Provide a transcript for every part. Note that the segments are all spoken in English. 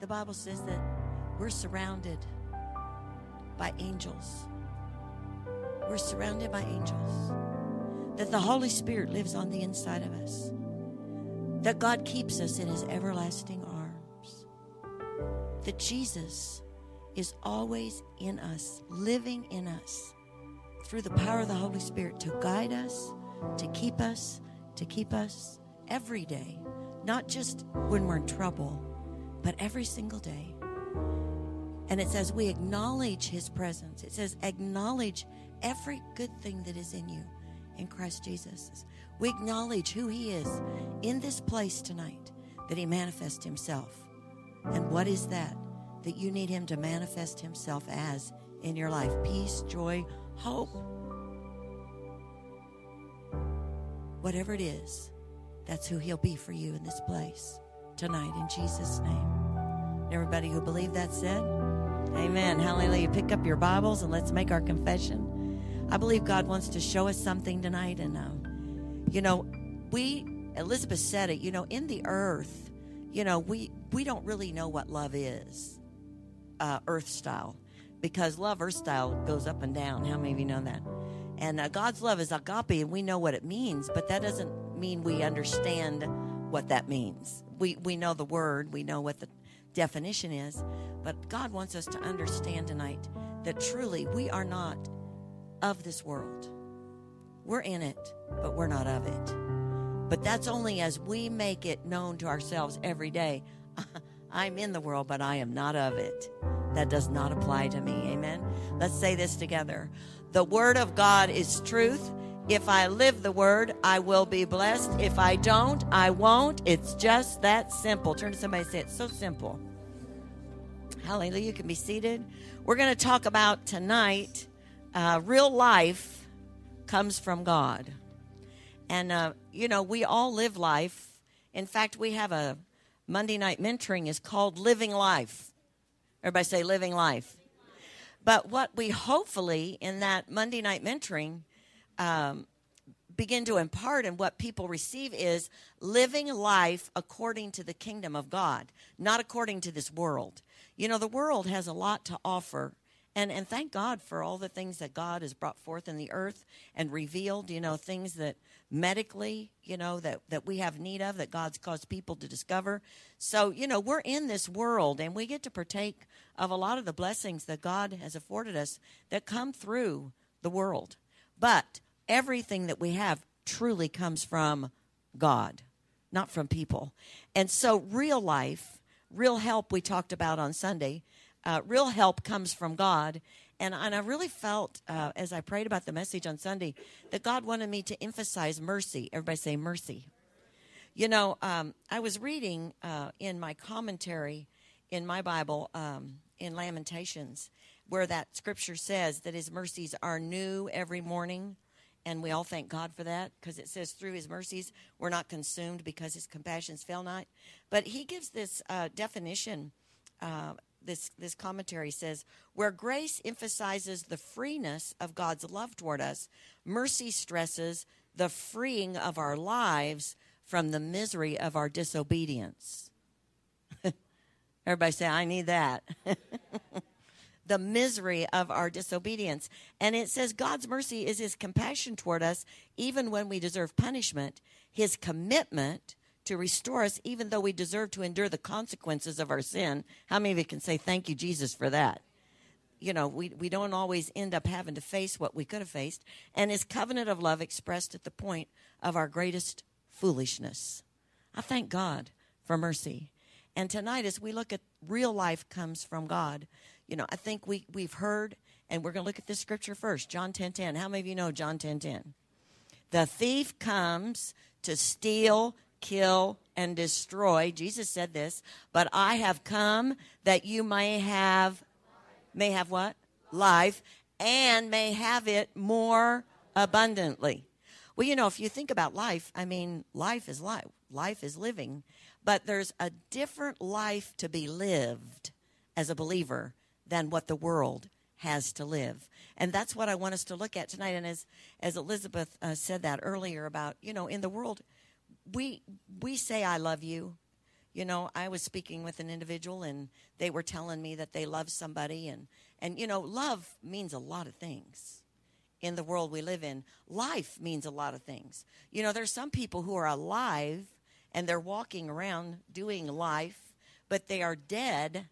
the Bible says that we're surrounded by angels. We're surrounded by angels. That the Holy Spirit lives on the inside of us. That God keeps us in his everlasting arms. That Jesus is always in us, living in us through the power of the Holy Spirit to guide us, to keep us, to keep us every day, not just when we're in trouble, but every single day. And it says, we acknowledge his presence. It says, acknowledge every good thing that is in you in Christ Jesus. We acknowledge who he is in this place tonight, that he manifests himself. And what is that? That you need him to manifest himself as in your life peace, joy, hope. Whatever it is, that's who he'll be for you in this place tonight in Jesus' name. Everybody who believed that said, Amen. Hallelujah. Pick up your Bibles and let's make our confession. I believe God wants to show us something tonight. And, um, you know, we, Elizabeth said it, you know, in the earth, you know, we, we don't really know what love is, uh, earth style, because love, earth style, goes up and down. How many of you know that? And uh, God's love is agape, and we know what it means, but that doesn't mean we understand what that means. We, we know the word, we know what the definition is, but God wants us to understand tonight that truly we are not of this world. We're in it, but we're not of it. But that's only as we make it known to ourselves every day. I'm in the world, but I am not of it. That does not apply to me. Amen. Let's say this together. The word of God is truth. If I live the word, I will be blessed. If I don't, I won't. It's just that simple. Turn to somebody and say, It's so simple. Hallelujah. You can be seated. We're going to talk about tonight uh, real life comes from God. And, uh, you know, we all live life. In fact, we have a Monday night mentoring is called Living Life. Everybody say Living Life. But what we hopefully in that Monday night mentoring um, begin to impart and what people receive is living life according to the kingdom of God, not according to this world. You know, the world has a lot to offer. And, and thank God for all the things that God has brought forth in the earth and revealed, you know, things that medically, you know, that, that we have need of, that God's caused people to discover. So, you know, we're in this world and we get to partake of a lot of the blessings that God has afforded us that come through the world. But everything that we have truly comes from God, not from people. And so, real life, real help, we talked about on Sunday, uh, real help comes from God. And, and I really felt uh, as I prayed about the message on Sunday that God wanted me to emphasize mercy. Everybody say mercy. You know, um, I was reading uh, in my commentary in my Bible um, in Lamentations where that scripture says that his mercies are new every morning. And we all thank God for that because it says, through his mercies, we're not consumed because his compassions fail not. But he gives this uh, definition. Uh, this, this commentary says, where grace emphasizes the freeness of God's love toward us, mercy stresses the freeing of our lives from the misery of our disobedience. Everybody say, I need that. the misery of our disobedience. And it says God's mercy is his compassion toward us, even when we deserve punishment, his commitment to restore us, even though we deserve to endure the consequences of our sin. How many of you can say, Thank you, Jesus, for that? You know, we, we don't always end up having to face what we could have faced. And his covenant of love expressed at the point of our greatest foolishness. I thank God for mercy. And tonight, as we look at real life comes from God, you know, I think we, we've heard, and we're going to look at this scripture first John 10 10. How many of you know John 10 10? The thief comes to steal, kill, and destroy. Jesus said this, but I have come that you may have, may have what? Life, and may have it more abundantly. Well, you know, if you think about life, I mean, life is life. Life is living, but there's a different life to be lived as a believer than what the world has to live. And that's what I want us to look at tonight. And as, as Elizabeth uh, said that earlier about, you know, in the world, we, we say, I love you. You know, I was speaking with an individual and they were telling me that they love somebody and and you know, love means a lot of things in the world we live in. Life means a lot of things. You know, there's some people who are alive and they're walking around doing life, but they are dead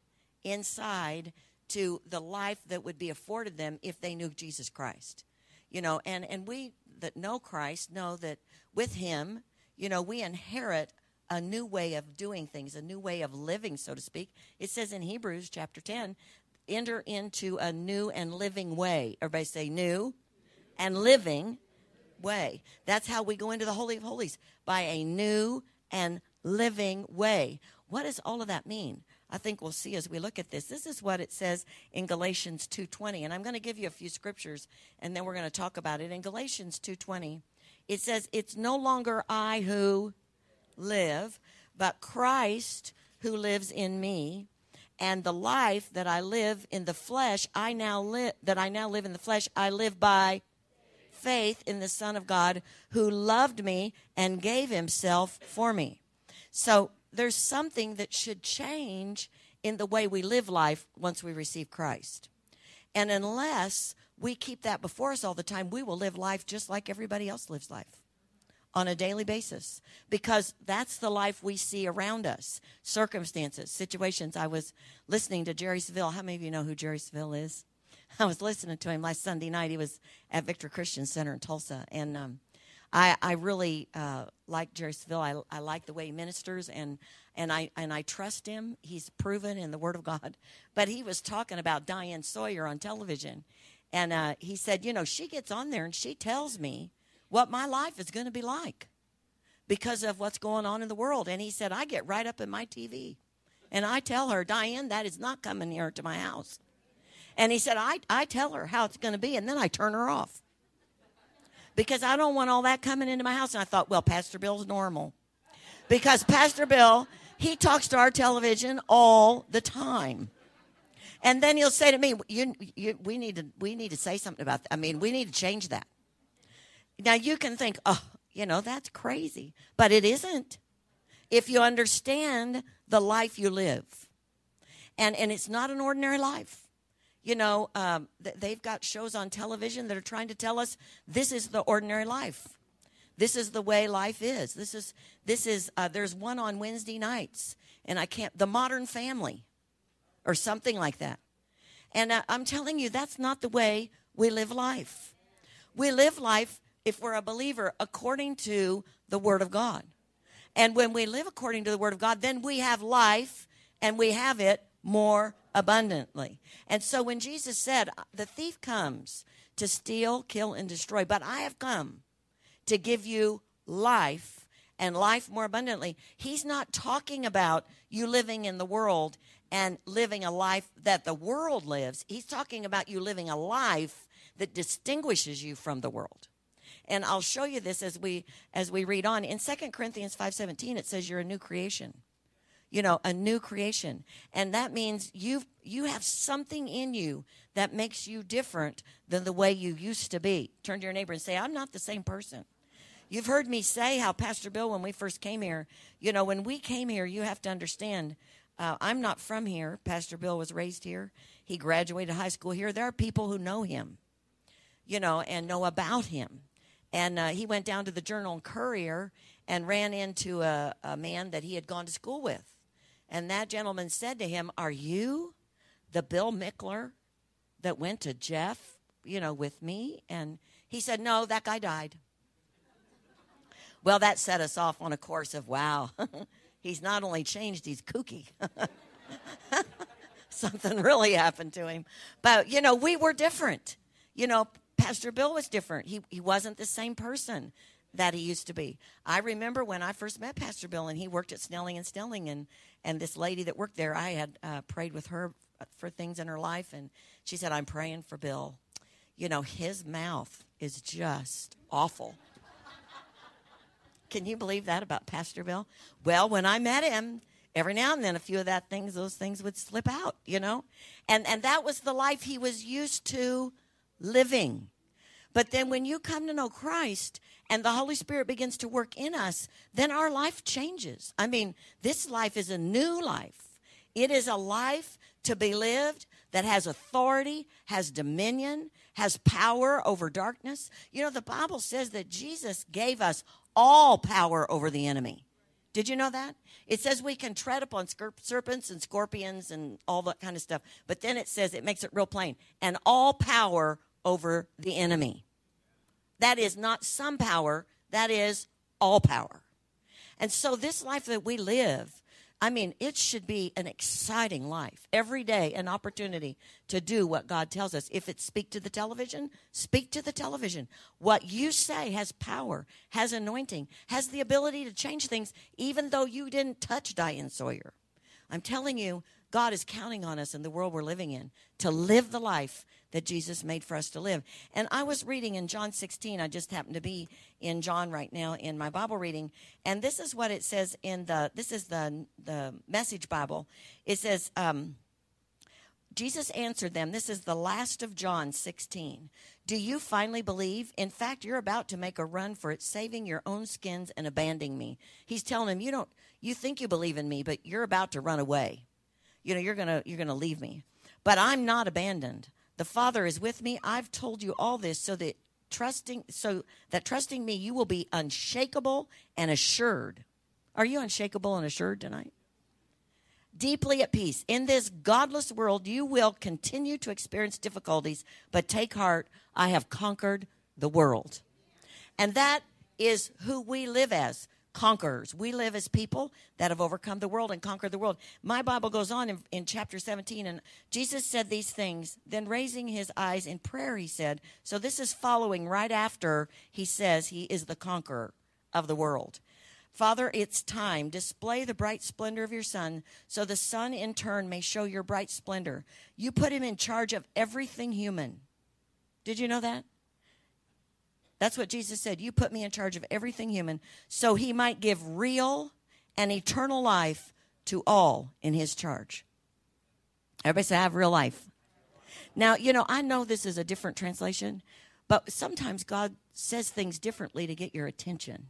inside to the life that would be afforded them if they knew Jesus Christ. You know, and and we that know Christ know that with him, you know, we inherit a new way of doing things, a new way of living, so to speak. It says in Hebrews chapter 10, enter into a new and living way. Everybody say new and living way. That's how we go into the Holy of Holies by a new and living way. What does all of that mean? I think we'll see as we look at this. This is what it says in Galatians 2:20, and I'm going to give you a few scriptures and then we're going to talk about it. In Galatians 2:20, it says, "It's no longer I who live, but Christ who lives in me. And the life that I live in the flesh, I now live that I now live in the flesh, I live by faith in the Son of God who loved me and gave himself for me. So there's something that should change in the way we live life once we receive Christ. And unless we keep that before us all the time, we will live life just like everybody else lives life on a daily basis because that's the life we see around us circumstances, situations. I was listening to Jerry Savelle. How many of you know who Jerry Savelle is? I was listening to him last Sunday night. He was at Victor Christian Center in Tulsa. And um, I, I really uh, like Jerry Savelle. I, I like the way he ministers, and, and, I, and I trust him. He's proven in the Word of God. But he was talking about Diane Sawyer on television. And uh, he said, You know, she gets on there and she tells me what my life is going to be like because of what's going on in the world. And he said, I get right up in my TV and I tell her, Diane, that is not coming here to my house. And he said, I, I tell her how it's going to be, and then I turn her off because I don't want all that coming into my house. And I thought, well, Pastor Bill's normal because Pastor Bill, he talks to our television all the time. And then he'll say to me, you, you, we, need to, we need to say something about that. I mean, we need to change that. Now you can think, oh, you know, that's crazy. But it isn't. If you understand the life you live. And, and it's not an ordinary life. You know, um, they've got shows on television that are trying to tell us this is the ordinary life. This is the way life is. This is, this is, uh, there's one on Wednesday nights, and I can't, The Modern Family, or something like that. And uh, I'm telling you, that's not the way we live life. We live life if we're a believer according to the Word of God. And when we live according to the Word of God, then we have life and we have it more abundantly. And so when Jesus said, uh, The thief comes to steal, kill, and destroy, but I have come to give you life and life more abundantly, he's not talking about you living in the world and living a life that the world lives. He's talking about you living a life that distinguishes you from the world and I'll show you this as we as we read on. In 2 Corinthians 5:17 it says you're a new creation. You know, a new creation. And that means you you have something in you that makes you different than the way you used to be. Turn to your neighbor and say, "I'm not the same person." You've heard me say how Pastor Bill, when we first came here, you know, when we came here, you have to understand, uh, I'm not from here. Pastor Bill was raised here. He graduated high school here. There are people who know him, you know, and know about him. And uh, he went down to the Journal and Courier and ran into a, a man that he had gone to school with. And that gentleman said to him, Are you the Bill Mickler that went to Jeff, you know, with me? And he said, No, that guy died. Well, that set us off on a course of wow, he's not only changed, he's kooky. Something really happened to him. But, you know, we were different. You know, Pastor Bill was different. He, he wasn't the same person that he used to be. I remember when I first met Pastor Bill and he worked at Snelling and Snelling and, and this lady that worked there, I had uh, prayed with her for things in her life and she said, I'm praying for Bill. You know, his mouth is just awful. Can you believe that about Pastor Bill? Well, when I met him, every now and then a few of that things, those things would slip out, you know? And and that was the life he was used to living. But then when you come to know Christ and the Holy Spirit begins to work in us, then our life changes. I mean, this life is a new life. It is a life to be lived that has authority, has dominion, has power over darkness. You know, the Bible says that Jesus gave us all power over the enemy. Did you know that? It says we can tread upon serpents and scorpions and all that kind of stuff. But then it says, it makes it real plain, and all power over the enemy. That is not some power, that is all power. And so, this life that we live I mean, it should be an exciting life. Every day, an opportunity to do what God tells us. If it's speak to the television, speak to the television. What you say has power, has anointing, has the ability to change things, even though you didn't touch Diane Sawyer. I'm telling you, God is counting on us in the world we're living in to live the life that Jesus made for us to live. And I was reading in John 16. I just happen to be in John right now in my Bible reading, and this is what it says in the this is the the Message Bible. It says. Um, Jesus answered them, This is the last of John 16. Do you finally believe? In fact, you're about to make a run for it, saving your own skins and abandoning me. He's telling them, You don't you think you believe in me, but you're about to run away. You know, you're gonna you're gonna leave me. But I'm not abandoned. The Father is with me. I've told you all this so that trusting so that trusting me you will be unshakable and assured. Are you unshakable and assured tonight? Deeply at peace. In this godless world you will continue to experience difficulties, but take heart, I have conquered the world. And that is who we live as conquerors. We live as people that have overcome the world and conquered the world. My Bible goes on in, in, chapter 17, and Jesus said these things. Then, raising his eyes in prayer, he said, So this is following right after he says he is the conqueror of the world. Father, it's time. Display the bright splendor of your Son, so the Son in turn may show your bright splendor. You put him in charge of everything human. Did you know that? That's what Jesus said. You put me in charge of everything human so he might give real and eternal life to all in his charge. Everybody say, I have real life. Now, you know, I know this is a different translation, but sometimes God says things differently to get your attention.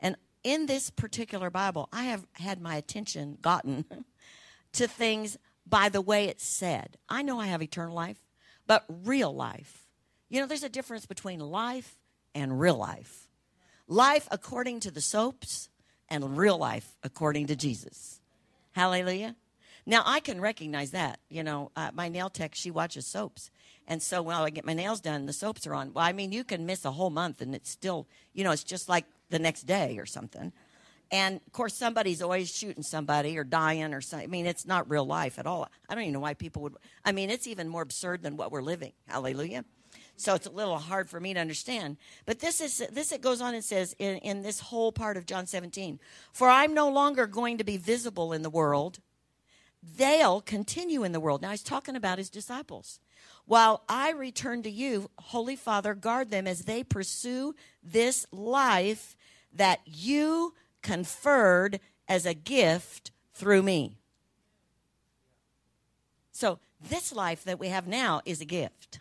And in this particular Bible, I have had my attention gotten to things by the way it's said. I know I have eternal life, but real life. You know, there's a difference between life and real life. Life according to the soaps and real life according to Jesus. Hallelujah. Now I can recognize that. You know, uh, my nail tech, she watches soaps. And so when I get my nails done, the soaps are on. Well, I mean, you can miss a whole month and it's still, you know, it's just like the next day or something. And of course, somebody's always shooting somebody or dying or something. I mean, it's not real life at all. I don't even know why people would. I mean, it's even more absurd than what we're living. Hallelujah. So it's a little hard for me to understand. But this is this it goes on and says in, in this whole part of John 17, for I'm no longer going to be visible in the world. They'll continue in the world. Now he's talking about his disciples. While I return to you, Holy Father, guard them as they pursue this life that you conferred as a gift through me. So, this life that we have now is a gift.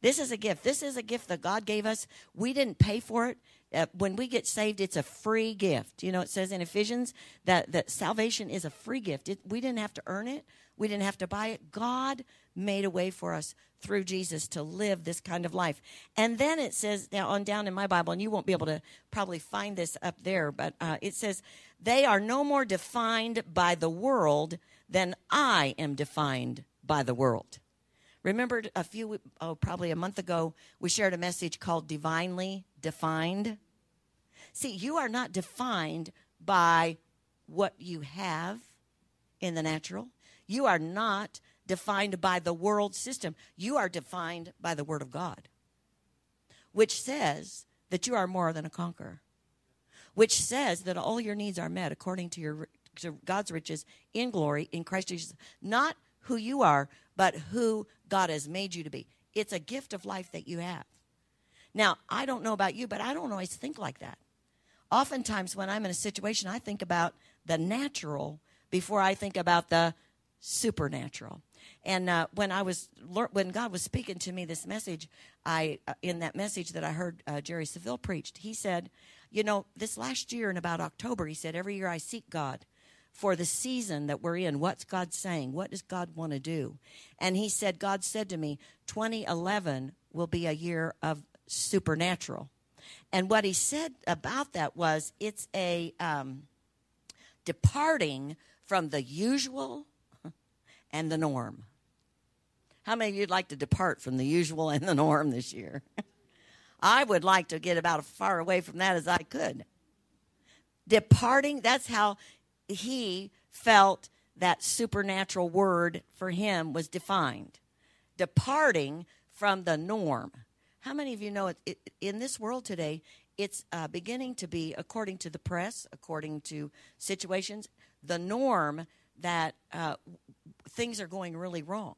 This is a gift. This is a gift that God gave us. We didn't pay for it. Uh, when we get saved, it's a free gift. You know, it says in Ephesians that, that salvation is a free gift. It, we didn't have to earn it, we didn't have to buy it. God made a way for us through Jesus to live this kind of life. And then it says now on down in my Bible, and you won't be able to probably find this up there, but uh, it says, They are no more defined by the world than I am defined by the world. Remember a few, oh, probably a month ago, we shared a message called Divinely Defined. See, you are not defined by what you have in the natural. You are not defined by the world system. You are defined by the Word of God, which says that you are more than a conqueror, which says that all your needs are met according to your to God's riches in glory in Christ Jesus. Not who you are, but who God has made you to be. It's a gift of life that you have. Now, I don't know about you, but I don't always think like that. Oftentimes, when I'm in a situation, I think about the natural before I think about the supernatural. And uh, when I was when God was speaking to me this message, I uh, in that message that I heard uh, Jerry Savelle preached, he said, you know, this last year in about October, he said, every year I seek God for the season that we're in. What's God saying? What does God want to do? And he said, God said to me, 2011 will be a year of supernatural. And what he said about that was it's a um, departing from the usual and the norm. How many of you'd like to depart from the usual and the norm this year? I would like to get about as far away from that as I could. Departing, that's how he felt that supernatural word for him was defined. Departing from the norm. How many of you know it, it in this world today, it's uh, beginning to be, according to the press, according to situations, the norm that uh, things are going really wrong.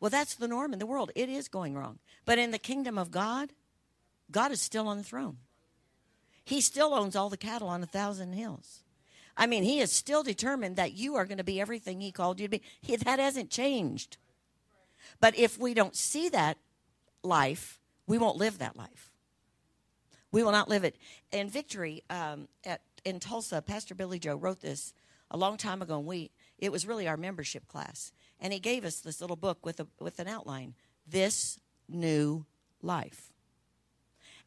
Well, that's the norm in the world. It is going wrong. But in the kingdom of God, God is still on the throne. He still owns all the cattle on a thousand hills. I mean, He is still determined that you are going to be everything He called you to be. He, that hasn't changed. But if we don't see that life, we won't live that life. We will not live it. In Victory um, at, in Tulsa, Pastor Billy Joe wrote this a long time ago, and we it was really our membership class. And he gave us this little book with, a, with an outline This New Life.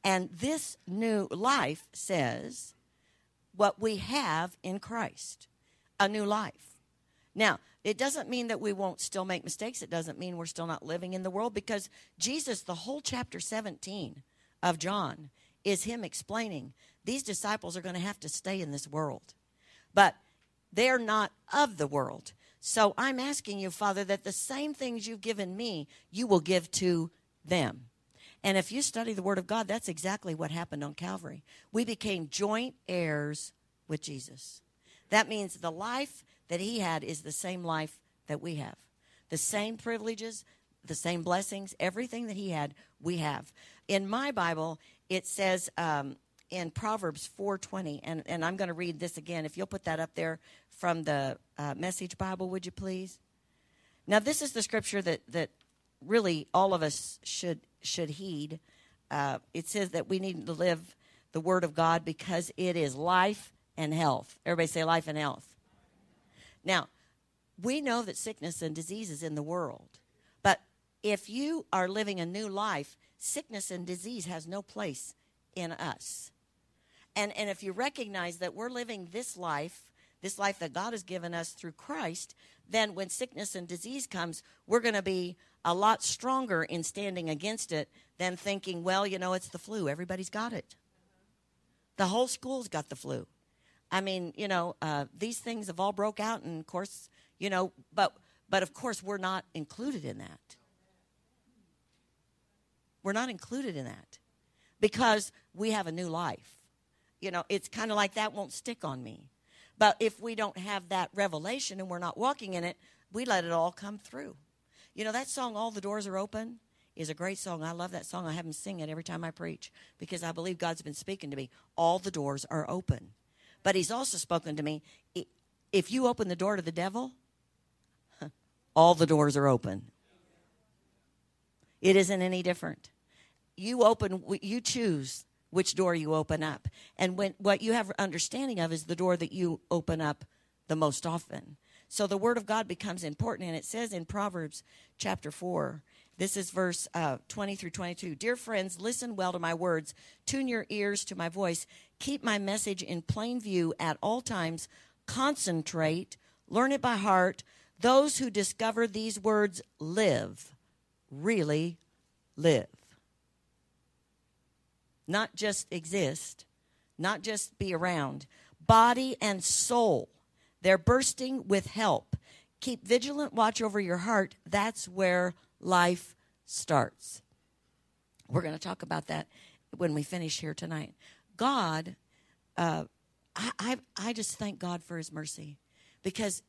And this new life says what we have in Christ a new life. Now, it doesn't mean that we won't still make mistakes. It doesn't mean we're still not living in the world because Jesus, the whole chapter 17 of John, is him explaining these disciples are going to have to stay in this world. But they're not of the world. So I'm asking you, Father, that the same things you've given me, you will give to them. And if you study the Word of God, that's exactly what happened on Calvary. We became joint heirs with Jesus. That means the life that He had is the same life that we have. The same privileges, the same blessings, everything that He had, we have. In my Bible, it says um, in Proverbs 4:20, and, and I'm going to read this again. If you'll put that up there from the uh, Message Bible, would you please? Now, this is the scripture that that really all of us should should heed. Uh, it says that we need to live the Word of God because it is life and health. Everybody say life and health. Now, we know that sickness and disease is in the world, but if you are living a new life, sickness and disease has no place in us. And, and if you recognize that we're living this life, this life that God has given us through Christ, then when sickness and disease comes, we're going to be a lot stronger in standing against it than thinking, well, you know, it's the flu. Everybody's got it. The whole school's got the flu. I mean, you know, uh, these things have all broke out, and of course, you know, but but of course, we're not included in that. We're not included in that because we have a new life you know, it's kind of like that won't stick on me. But if we don't have that revelation and we're not walking in it, we let it all come through. You know, that song, All the Doors Are Open, is a great song. I love that song. I have them sing it every time I preach because I believe God's been speaking to me. All the doors are open. But He's also spoken to me if you open the door to the devil, all the doors are open. It isn't any different. You open, you choose which door you open up. And when what you have understanding of is the door that you open up the most often. So the word of God becomes important. And it says in Proverbs chapter 4, this is verse uh, 20 through 22. Dear friends, listen well to my words. Tune your ears to my voice. Keep my message in plain view at all times. Concentrate. Learn it by heart. Those who discover these words live, really live not just exist, not just be around, body and soul. They're bursting with help. Keep vigilant watch over your heart. That's where life starts. We're going to talk about that when we finish here tonight. God, uh, I, I, I just thank God for His mercy because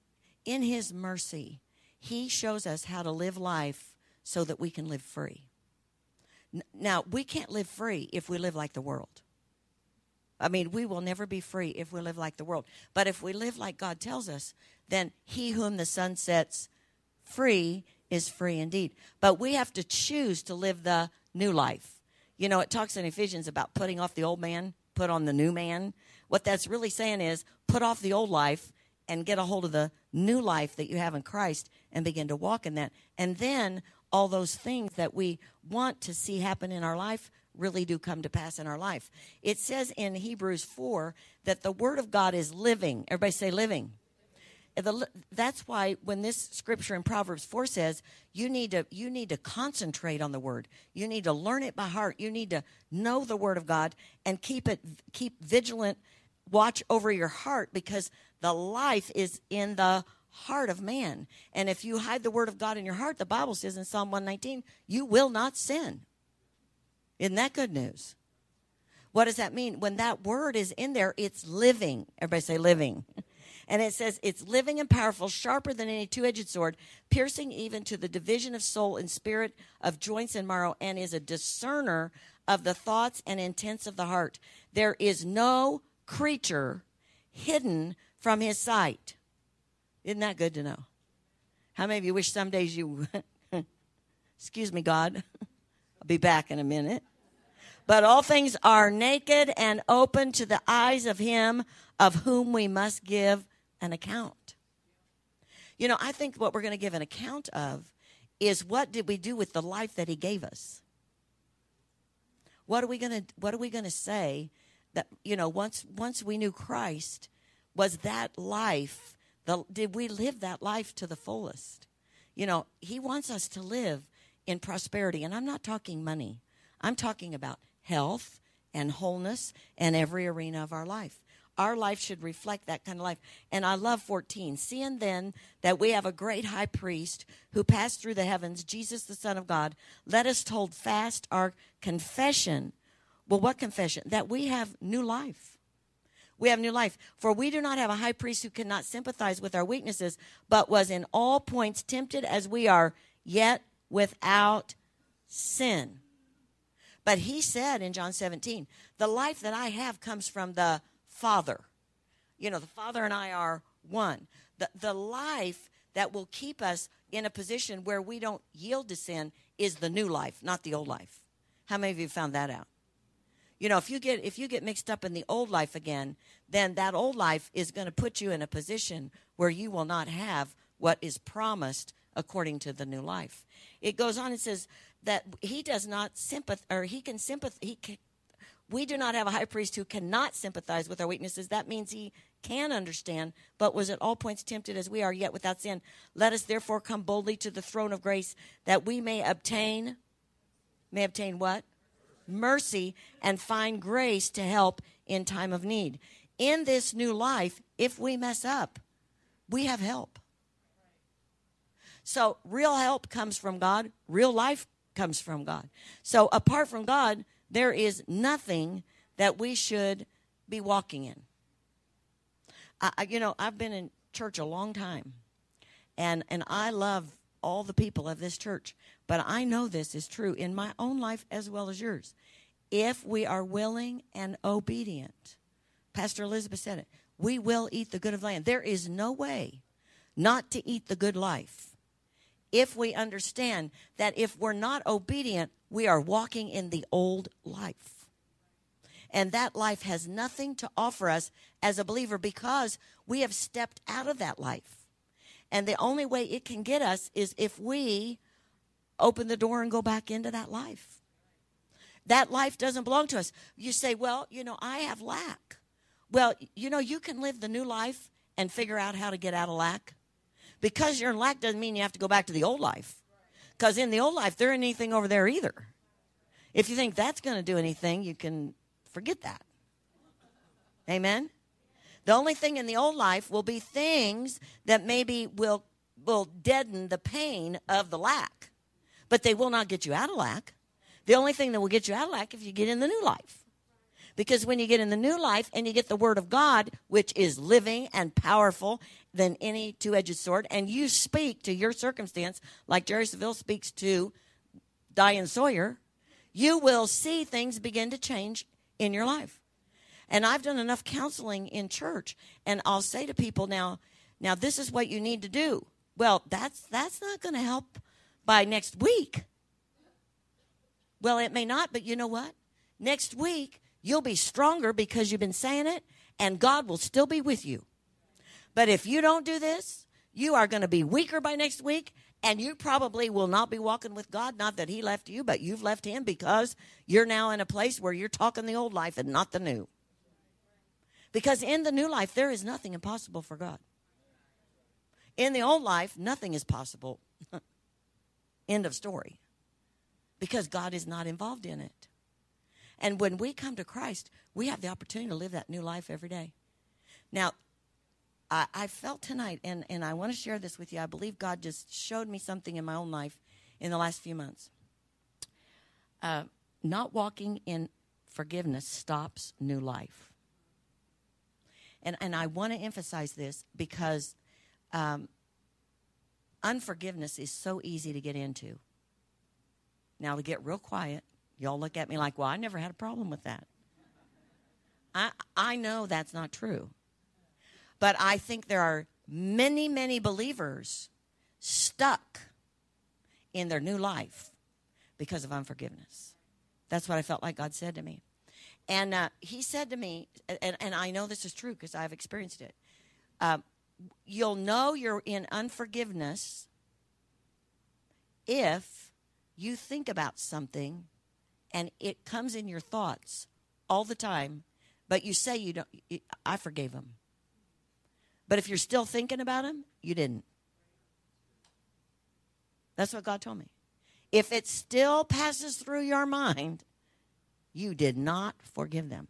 in His mercy, He shows us how to live life so that we can live free. Now, we can't live free if we live like the world. I mean, we will never be free if we live like the world. But if we live like God tells us, then he whom the sun sets free is free indeed. But we have to choose to live the new life. You know, it talks in Ephesians about putting off the old man, put on the new man. What that's really saying is put off the old life and get a hold of the new life that you have in Christ and begin to walk in that. And then all those things that we want to see happen in our life really do come to pass in our life. It says in Hebrews 4 that the Word of God is living. Everybody say living. that's why when this scripture in Proverbs 4 says you need to you need to concentrate on the word. You need to learn it by heart. You need to know the word of God and keep it keep vigilant watch over your heart because the life is in the heart of man. And if you hide the word of God in your heart, the Bible says in Psalm 119, you will not sin. Isn't that good news? What does that mean? When that word is in there, it's living. Everybody say living. And it says it's living and powerful, sharper than any two edged sword, piercing even to the division of soul and spirit, of joints and marrow, and is a discerner of the thoughts and intents of the heart. There is no creature hidden from his sight. Isn't that good to know? How many of you wish some days you, excuse me, God, I'll be back in a minute. But all things are naked and open to the eyes of him of whom we must give an account. You know, I think what we're going to give an account of is what did we do with the life that he gave us? What are we going to what are we going to say that you know once once we knew Christ was that life the, did we live that life to the fullest you know he wants us to live in prosperity and I'm not talking money I'm talking about health and wholeness and every arena of our life our life should reflect that kind of life. And I love 14. Seeing then that we have a great high priest who passed through the heavens, Jesus the Son of God, let us hold fast our confession well, what confession? That we have new life. We have new life. For we do not have a high priest who cannot sympathize with our weaknesses, but was in all points tempted as we are, yet without sin. But he said in John 17, the life that I have comes from the Father. You know, the Father and I are one. The, the life that will keep us in a position where we don't yield to sin is the new life, not the old life. How many of you found that out? you know if you get if you get mixed up in the old life again then that old life is going to put you in a position where you will not have what is promised according to the new life it goes on and says that he does not sympathize or he can sympathize he can, we do not have a high priest who cannot sympathize with our weaknesses that means he can understand but was at all points tempted as we are yet without sin let us therefore come boldly to the throne of grace that we may obtain may obtain what mercy, and find grace to help in time of need. In this new life, if we mess up, we have help. So, real help comes from God, real life comes from God. So, apart from God, there is nothing that we should be walking in. I, you know, I've been in church a long time, and, and I love all the people of this church. But I know this is true in my own life as well as yours. If we are willing and obedient, Pastor Elizabeth said it, we will eat the good of the land. There is no way not to eat the good life if we understand that if we're not obedient, we are walking in the old life. And that life has nothing to offer us as a believer because we have stepped out of that life. And the only way it can get us is if we open the door and go back into that life. That life doesn't belong to us. You say, well, you know, I have lack. Well, you know, you can live the new life and figure out how to get out of lack. Because you're in lack doesn't mean you have to go back to the old life. Because in the old life, there ain't anything over there either. If you think that's going to do anything, you can forget that. Amen? The only thing in the old life will be things that maybe will will deaden the pain of the lack, but they will not get you out of lack. The only thing that will get you out of lack if you get in the new life. Because when you get in the new life and you get the word of God, which is living and powerful than any two edged sword, and you speak to your circumstance like Jerry Savelle speaks to Diane Sawyer, you will see things begin to change in your life. And I've done enough counseling in church, and I'll say to people now, now this is what you need to do. Well, that's that's not going to help by next week. Well, it may not, but you know what? Next week you'll be stronger because you've been saying it, and God will still be with you. But if you don't do this, you are going to be weaker by next week, and you probably will not be walking with God. Not that He left you, but you've left Him because you're now in a place where you're talking the old life and not the new. Because in the new life, there is nothing impossible for God. In the old life, nothing is possible. End of story. Because God is not involved in it. And when we come to Christ, we have the opportunity to live that new life every day. Now, I, I felt tonight, and, and I want to share this with you. I believe God just showed me something in my own life in the last few months. Uh, not walking in forgiveness stops new life. And, and I want to emphasize this because um, unforgiveness is so easy to get into. Now, to get real quiet, y'all look at me like, well, I never had a problem with that. I, I know that's not true. But I think there are many, many believers stuck in their new life because of unforgiveness. That's what I felt like God said to me. And uh, He said to me, and, and, I know this is true because I've experienced it. Uh, you'll know you're in unforgiveness if you think about something and it comes in your thoughts all the time, but you say you don't, I forgave him. But if you're still thinking about him, you didn't. That's what God told me. If it still passes through your mind, you did not forgive them.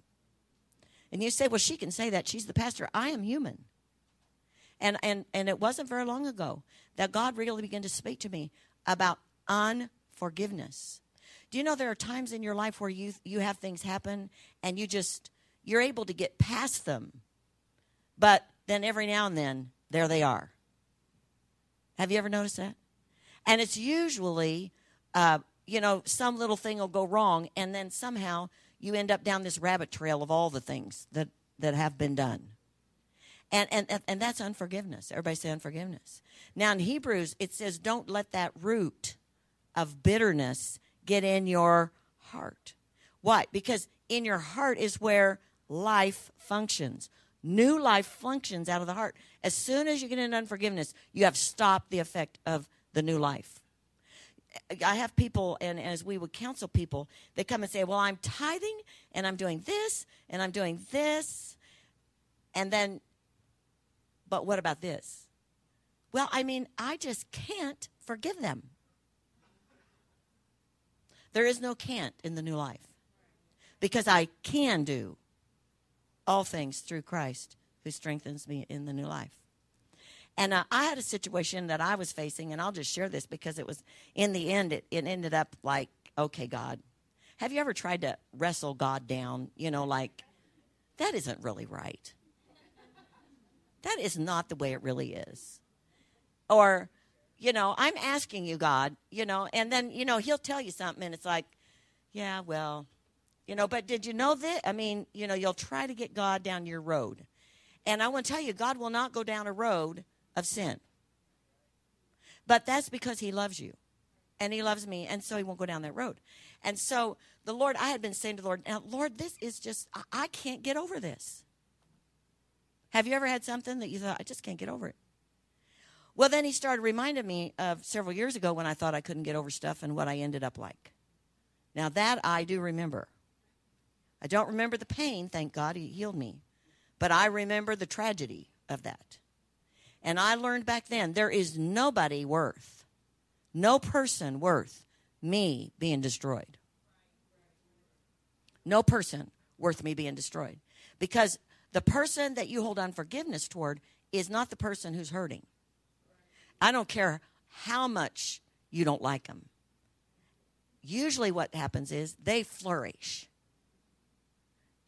And you say, well, she can say that. She's the pastor. I am human. And, and, and it wasn't very long ago that God really began to speak to me about unforgiveness. Do you know there are times in your life where you, you have things happen and you just, you're able to get past them. But then every now and then, there they are. Have you ever noticed that? And it's usually, uh, you know, some little thing will go wrong, and then somehow you end up down this rabbit trail of all the things that, that have been done. And, and, and that's unforgiveness. Everybody say unforgiveness. Now, in Hebrews, it says, don't let that root of bitterness get in your heart. Why? Because in your heart is where life functions. New life functions out of the heart. As soon as you get into unforgiveness, you have stopped the effect of the new life. I have people, and as we would counsel people, they come and say, Well, I'm tithing and I'm doing this and I'm doing this. And then, but what about this? Well, I mean, I just can't forgive them. There is no can't in the new life because I can do all things through Christ who strengthens me in the new life. And uh, I had a situation that I was facing, and I'll just share this because it was, in the end, it, it ended up like, okay, God. Have you ever tried to wrestle God down? You know, like, that isn't really right. That is not the way it really is. Or, you know, I'm asking you, God, you know, and then, you know, He'll tell you something, and it's like, yeah, well, you know, but did you know that? I mean, you know, you'll try to get God down your road. And I want to tell you, God will not go down a road of sin. But that's because He loves you and He loves me. And so He won't go down that road. And so the Lord, I had been saying to the Lord, now, Lord, this is just, I, I can't get over this. Have you ever had something that you thought, I just can't get over it? Well, then he started reminding me of several years ago when I thought I couldn't get over stuff and what I ended up like. Now, that I do remember. I don't remember the pain, thank God, He healed me. But I remember the tragedy of that. And I learned back then there is nobody worth, no person worth me being destroyed. No person worth me being destroyed. Because the person that you hold unforgiveness toward is not the person who's hurting. I don't care how much you don't like them. Usually, what happens is they flourish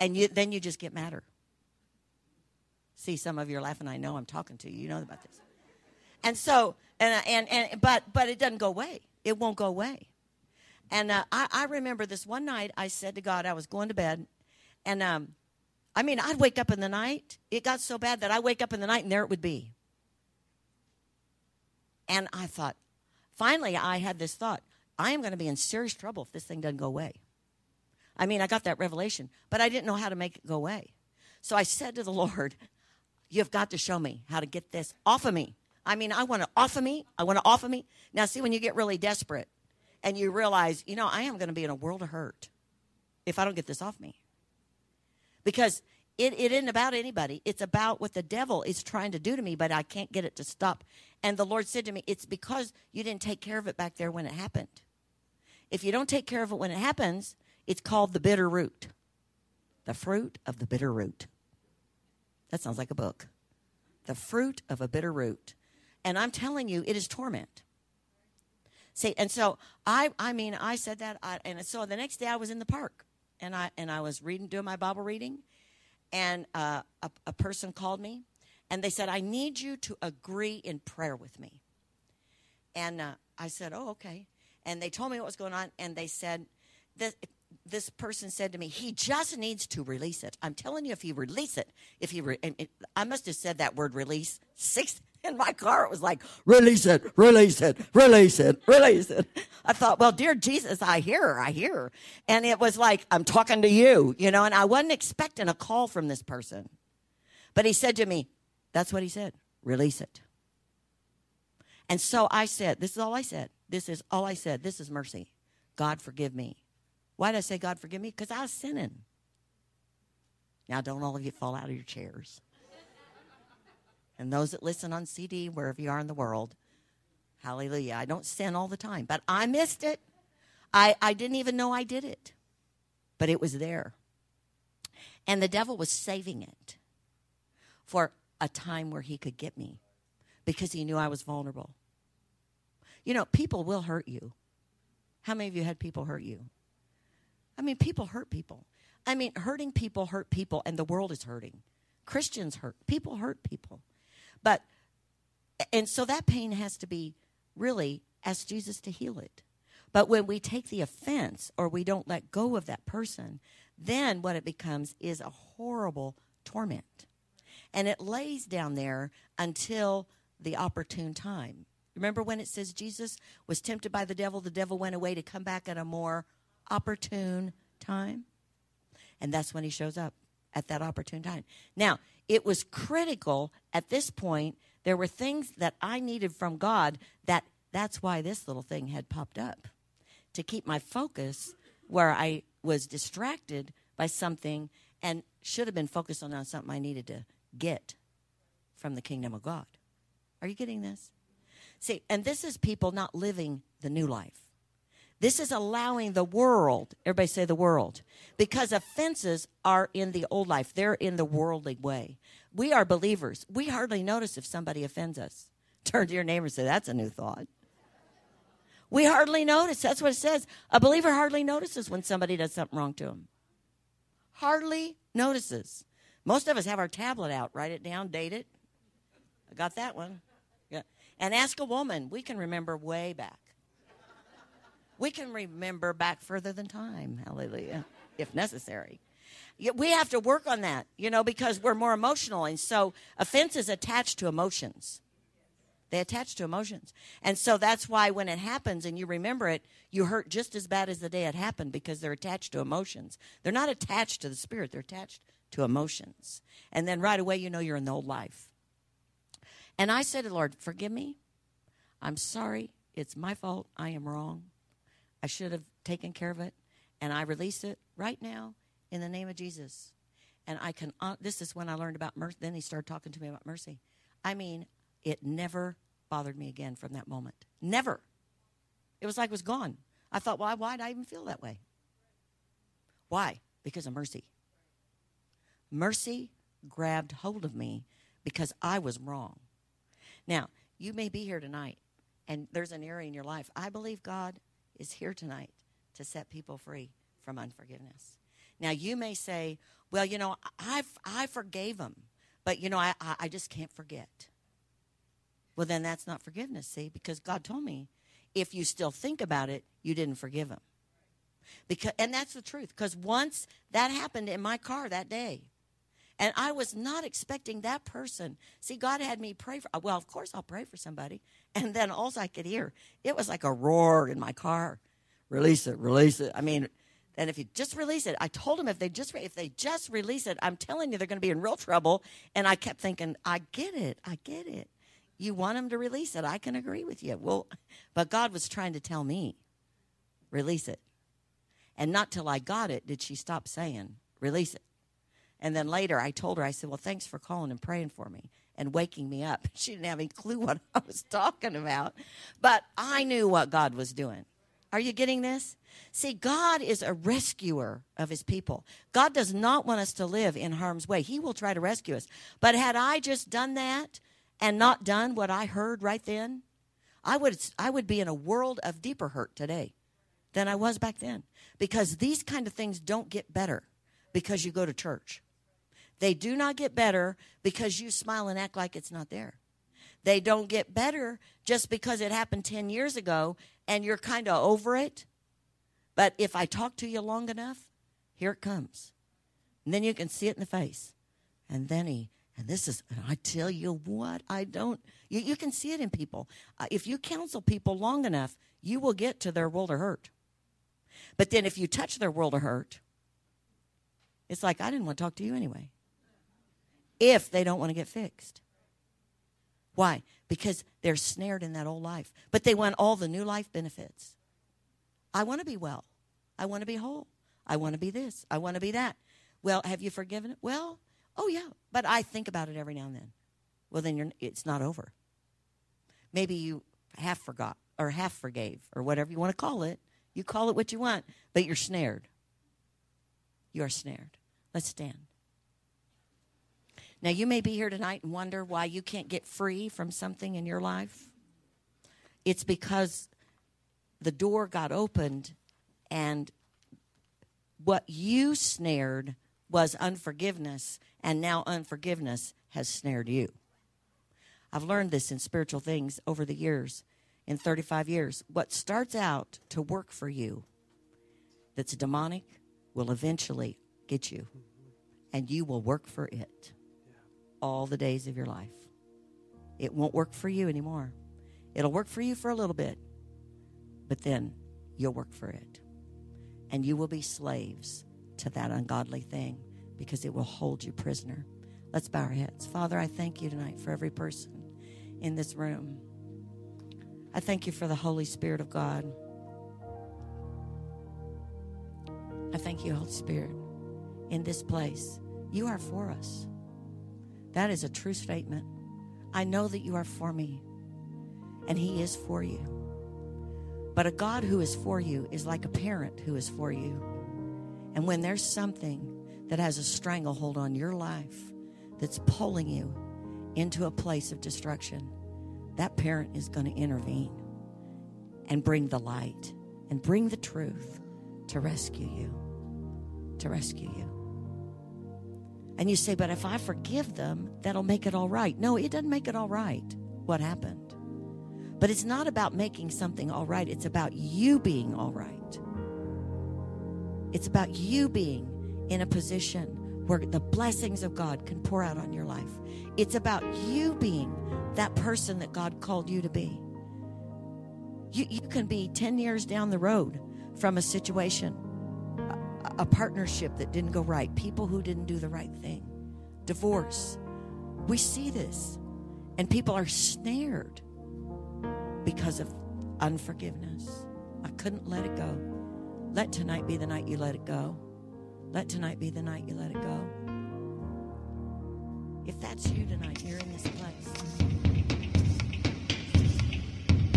and you, then you just get madder. See, some of you are laughing. I know I'm talking to you. You know about this. And so, and, and, and but, but it doesn't go away. It won't go away. And uh, I, I remember this one night I said to God, I was going to bed, and um, I mean, I'd wake up in the night. It got so bad that I wake up in the night and there it would be. And I thought, finally, I had this thought I am going to be in serious trouble if this thing doesn't go away. I mean, I got that revelation, but I didn't know how to make it go away. So I said to the Lord, You've got to show me how to get this off of me. I mean, I want to off of me. I want to off of me. Now, see, when you get really desperate and you realize, you know, I am going to be in a world of hurt if I don't get this off me. Because it, it isn't about anybody. It's about what the devil is trying to do to me, but I can't get it to stop. And the Lord said to me, It's because you didn't take care of it back there when it happened. If you don't take care of it when it happens, it's called the bitter root. The fruit of the bitter root. That sounds like a book. The fruit of a bitter root. And I'm telling you, it is torment. See, and so I, I mean, I said that, I, and so the next day I was in the park, and I and I was reading, doing my Bible reading, and uh, a, a person called me, and they said, "I need you to agree in prayer with me." And uh, I said, "Oh, okay." And they told me what was going on, and they said, "This person said to me, he just needs to release it. I'm telling you, if he release it, if he, re- it, I must have said that word release six in my car. It was like, release it, release it, release it, release it. I thought, well, dear Jesus, I hear, I hear. And it was like, I'm talking to you, you know, and I wasn't expecting a call from this person. But he said to me, that's what he said, release it. And so I said, this is all I said. This is all I said. This is mercy. God, forgive me. Why did I say, God, forgive me? Because I was sinning. Now, don't all of you fall out of your chairs. and those that listen on CD, wherever you are in the world, hallelujah. I don't sin all the time, but I missed it. I, I didn't even know I did it, but it was there. And the devil was saving it for a time where he could get me because he knew I was vulnerable. You know, people will hurt you. How many of you had people hurt you? I mean, people hurt people. I mean, hurting people hurt people, and the world is hurting. Christians hurt. People hurt people. But, and so that pain has to be really ask Jesus to heal it. But when we take the offense or we don't let go of that person, then what it becomes is a horrible torment. And it lays down there until the opportune time. Remember when it says Jesus was tempted by the devil, the devil went away to come back at a more opportune time. And that's when he shows up at that opportune time. Now, it was critical at this point. There were things that I needed from God that that's why this little thing had popped up to keep my focus where I was distracted by something and should have been focused on, something I needed to get from the kingdom of God. Are you getting this? See, and this is people not living the new life. This is allowing the world, everybody say the world, because offenses are in the old life. They're in the worldly way. We are believers. We hardly notice if somebody offends us. Turn to your neighbor and say, That's a new thought. We hardly notice. That's what it says. A believer hardly notices when somebody does something wrong to him. Hardly notices. Most of us have our tablet out, write it down, date it. I got that one. Yeah. And ask a woman. We can remember way back. We can remember back further than time. Hallelujah. If necessary. We have to work on that, you know, because we're more emotional. And so offenses is attached to emotions. They attach to emotions. And so that's why when it happens and you remember it, you hurt just as bad as the day it happened because they're attached to emotions. They're not attached to the spirit, they're attached to emotions. And then right away, you know you're in the old life. And I said to Lord, Forgive me. I'm sorry. It's my fault. I am wrong. I should have taken care of it. And I release it right now in the name of Jesus. And I can, uh, this is when I learned about mercy. Then he started talking to me about mercy. I mean, it never bothered me again from that moment. Never. It was like it was gone. I thought, why, why did I even feel that way? Why? Because of mercy. Mercy grabbed hold of me because I was wrong. Now, you may be here tonight and there's an area in your life. I believe God is here tonight to set people free from unforgiveness. Now, you may say, well, you know, I, I forgave him, but, you know, I, I just can't forget. Well, then that's not forgiveness, see, because God told me if you still think about it, you didn't forgive him. Because, and that's the truth, because once that happened in my car that day, And I was not expecting that person. See, God had me pray for, well, of course I'll pray for somebody. And then all I could hear, it was like a roar in my car. Release it, release it. I mean, and if you just release it, I told them if they just if they just release it, I'm telling you they're going to be in real trouble. And I kept thinking, I get it, I get it. You want them to release it. I can agree with you. Well, but God was trying to tell me, release it. And not till I got it did she stop saying, release it. And then later I told her, I said, Well, thanks for calling and praying for me and waking me up. She didn't have any clue what I was talking about, but I knew what God was doing. Are you getting this? See, God is a rescuer of his people. God does not want us to live in harm's way. He will try to rescue us. But had I just done that and not done what I heard right then, I would I would be in a world of deeper hurt today than I was back then. Because these kind of things don't get better because you go to church. They do not get better because you smile and act like it's not there. They don't get better just because it happened 10 years ago and you're kind of over it. But if I talk to you long enough, here it comes. And then you can see it in the face. And then he, and this is, and I tell you what, I don't, you, you can see it in people. Uh, if you counsel people long enough, you will get to their world of hurt. But then if you touch their world of hurt, it's like, I didn't want to talk to you anyway. If they don't want to get fixed. Why? Because they're snared in that old life. But they want all the new life benefits. I want to be well. I want to be whole. I want to be this. I want to be that. Well, have you forgiven it? Well, oh yeah, but I think about it every now and then. Well, then it's not over. Maybe you half forgot or half forgave or whatever you want to call it. You call it what you want, but you're snared. You are snared. Let's stand. Now, you may be here tonight and wonder why you can't get free from something in your life. It's because the door got opened and what you snared was unforgiveness, and now unforgiveness has snared you. I've learned this in spiritual things over the years, in 35 years. What starts out to work for you that's demonic will eventually get you, and you will work for it all the days of your life. It won't work for you anymore. It'll work for you for a little bit, but then you'll work for it. And you will be slaves to that ungodly thing because it will hold you prisoner. Let's bow our heads. Father, I thank you tonight for every person in this room. I thank you for the Holy Spirit of God. I thank you, Holy Spirit, in this place. You are for us. That is a true statement. I know that you are for me, and He is for you. But a God who is for you is like a parent who is for you. And when there's something that has a stranglehold on your life that's pulling you into a place of destruction, that parent is going to intervene and bring the light and bring the truth to rescue you. To rescue you. And you say, but if I forgive them, that'll make it all right. No, it doesn't make it all right what happened. But it's not about making something all right, it's about you being all right. It's about you being in a position where the blessings of God can pour out on your life. It's about you being that person that God called you to be. You, you can be 10 years down the road from a situation, a partnership that didn't go right, people who didn't do the right thing, divorce. We see this, and people are snared because of unforgiveness. I couldn't let it go. Let tonight be the night you let it go. Let tonight be the night you let it go. If that's you tonight, you're in this place.